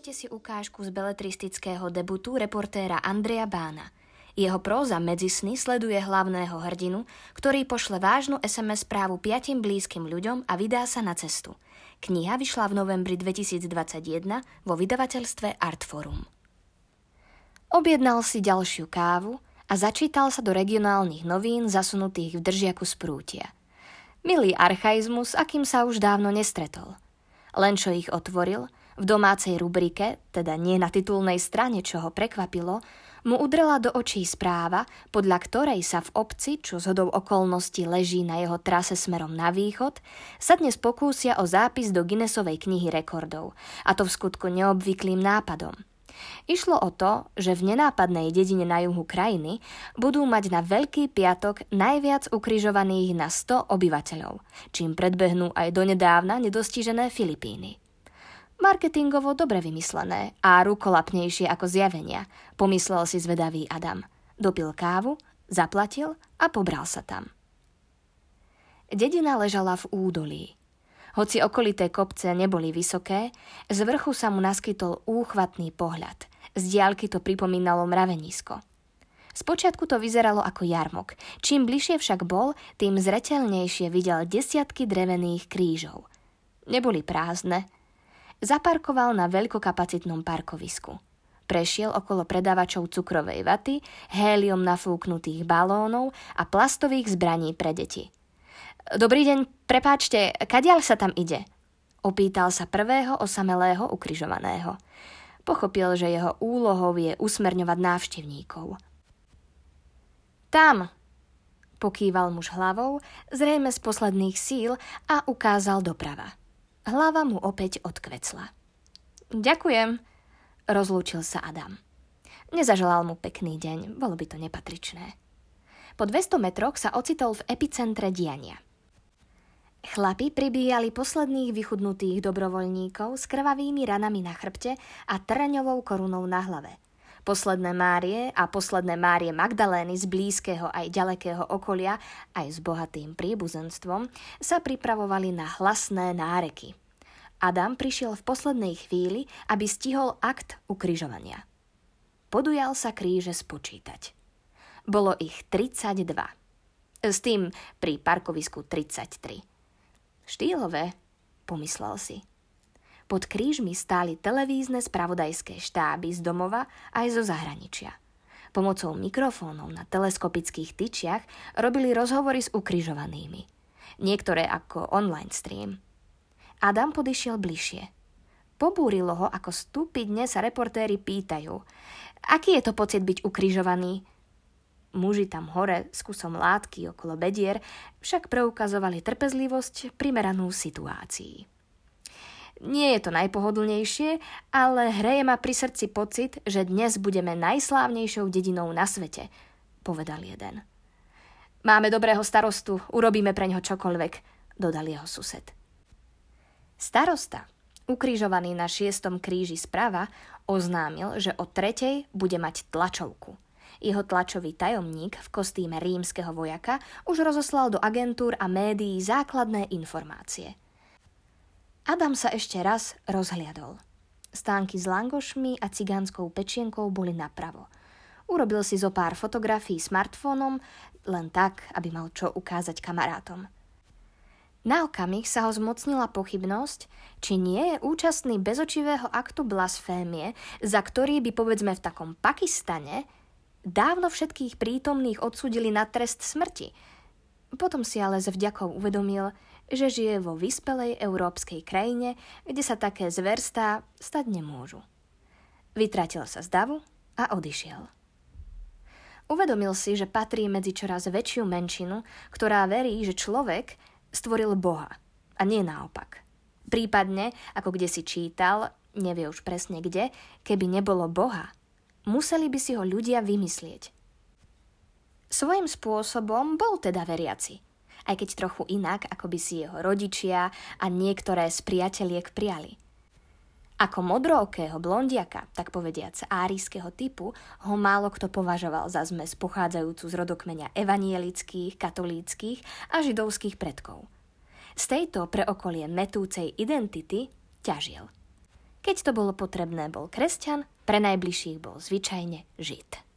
Vypočujte si ukážku z beletristického debutu reportéra Andreja Bána. Jeho próza medzi sny sleduje hlavného hrdinu, ktorý pošle vážnu SMS správu piatim blízkym ľuďom a vydá sa na cestu. Kniha vyšla v novembri 2021 vo vydavateľstve Artforum. Objednal si ďalšiu kávu a začítal sa do regionálnych novín zasunutých v držiaku z prútia. Milý archaizmus, akým sa už dávno nestretol. Len čo ich otvoril – v domácej rubrike, teda nie na titulnej strane, čo ho prekvapilo, mu udrela do očí správa, podľa ktorej sa v obci, čo z hodou okolností leží na jeho trase smerom na východ, sa dnes pokúsia o zápis do Guinnessovej knihy rekordov, a to v skutku neobvyklým nápadom. Išlo o to, že v nenápadnej dedine na juhu krajiny budú mať na Veľký piatok najviac ukrižovaných na 100 obyvateľov, čím predbehnú aj donedávna nedostižené Filipíny. Marketingovo dobre vymyslené a rukolapnejšie ako zjavenia, pomyslel si zvedavý Adam. Dopil kávu, zaplatil a pobral sa tam. Dedina ležala v údolí. Hoci okolité kopce neboli vysoké, z vrchu sa mu naskytol úchvatný pohľad. Z diálky to pripomínalo mravenisko. Spočiatku to vyzeralo ako jarmok. Čím bližšie však bol, tým zretelnejšie videl desiatky drevených krížov. Neboli prázdne, Zaparkoval na veľkokapacitnom parkovisku. Prešiel okolo predávačov cukrovej vaty, hélium nafúknutých balónov a plastových zbraní pre deti. Dobrý deň, prepáčte, kadiaľ sa tam ide? Opýtal sa prvého osamelého ukrižovaného. Pochopil, že jeho úlohou je usmerňovať návštevníkov. Tam, pokýval muž hlavou, zrejme z posledných síl a ukázal doprava. Hlava mu opäť odkvecla. Ďakujem, rozlúčil sa Adam. Nezaželal mu pekný deň, bolo by to nepatričné. Po 200 metroch sa ocitol v epicentre diania. Chlapi pribíjali posledných vychudnutých dobrovoľníkov s krvavými ranami na chrbte a trňovou korunou na hlave – Posledné Márie a posledné Márie Magdalény z blízkeho aj ďalekého okolia, aj s bohatým príbuzenstvom, sa pripravovali na hlasné náreky. Adam prišiel v poslednej chvíli, aby stihol akt ukrižovania. Podujal sa kríže spočítať. Bolo ich 32. S tým pri parkovisku 33. Štýlové, pomyslel si. Pod krížmi stáli televízne spravodajské štáby z domova aj zo zahraničia. Pomocou mikrofónov na teleskopických tyčiach robili rozhovory s ukrižovanými. Niektoré ako online stream. Adam podišiel bližšie. Pobúrilo ho, ako stupidne sa reportéri pýtajú. Aký je to pocit byť ukrižovaný? Muži tam hore s kusom látky okolo bedier však preukazovali trpezlivosť primeranú situácii. Nie je to najpohodlnejšie, ale hreje ma pri srdci pocit, že dnes budeme najslávnejšou dedinou na svete, povedal jeden. Máme dobrého starostu, urobíme pre ňo čokoľvek, dodal jeho sused. Starosta, ukrižovaný na šiestom kríži sprava, oznámil, že o tretej bude mať tlačovku. Jeho tlačový tajomník v kostýme rímskeho vojaka už rozoslal do agentúr a médií základné informácie – Adam sa ešte raz rozhliadol. Stánky s langošmi a cigánskou pečienkou boli napravo. Urobil si zo pár fotografií smartfónom, len tak, aby mal čo ukázať kamarátom. Na okamih sa ho zmocnila pochybnosť, či nie je účastný bezočivého aktu blasfémie, za ktorý by povedzme v takom Pakistane dávno všetkých prítomných odsudili na trest smrti. Potom si ale s vďakou uvedomil, že žije vo vyspelej európskej krajine, kde sa také zverstá stať nemôžu. Vytratil sa z davu a odišiel. Uvedomil si, že patrí medzi čoraz väčšiu menšinu, ktorá verí, že človek stvoril Boha a nie naopak. Prípadne, ako kde si čítal, nevie už presne kde, keby nebolo Boha, museli by si ho ľudia vymyslieť. Svojím spôsobom bol teda veriaci – aj keď trochu inak, ako by si jeho rodičia a niektoré z priateliek priali. Ako modrookého blondiaka, tak povediac árijského typu, ho málo kto považoval za zmes pochádzajúcu z rodokmeňa evanielických, katolíckých a židovských predkov. Z tejto pre okolie metúcej identity ťažil. Keď to bolo potrebné, bol kresťan, pre najbližších bol zvyčajne žid.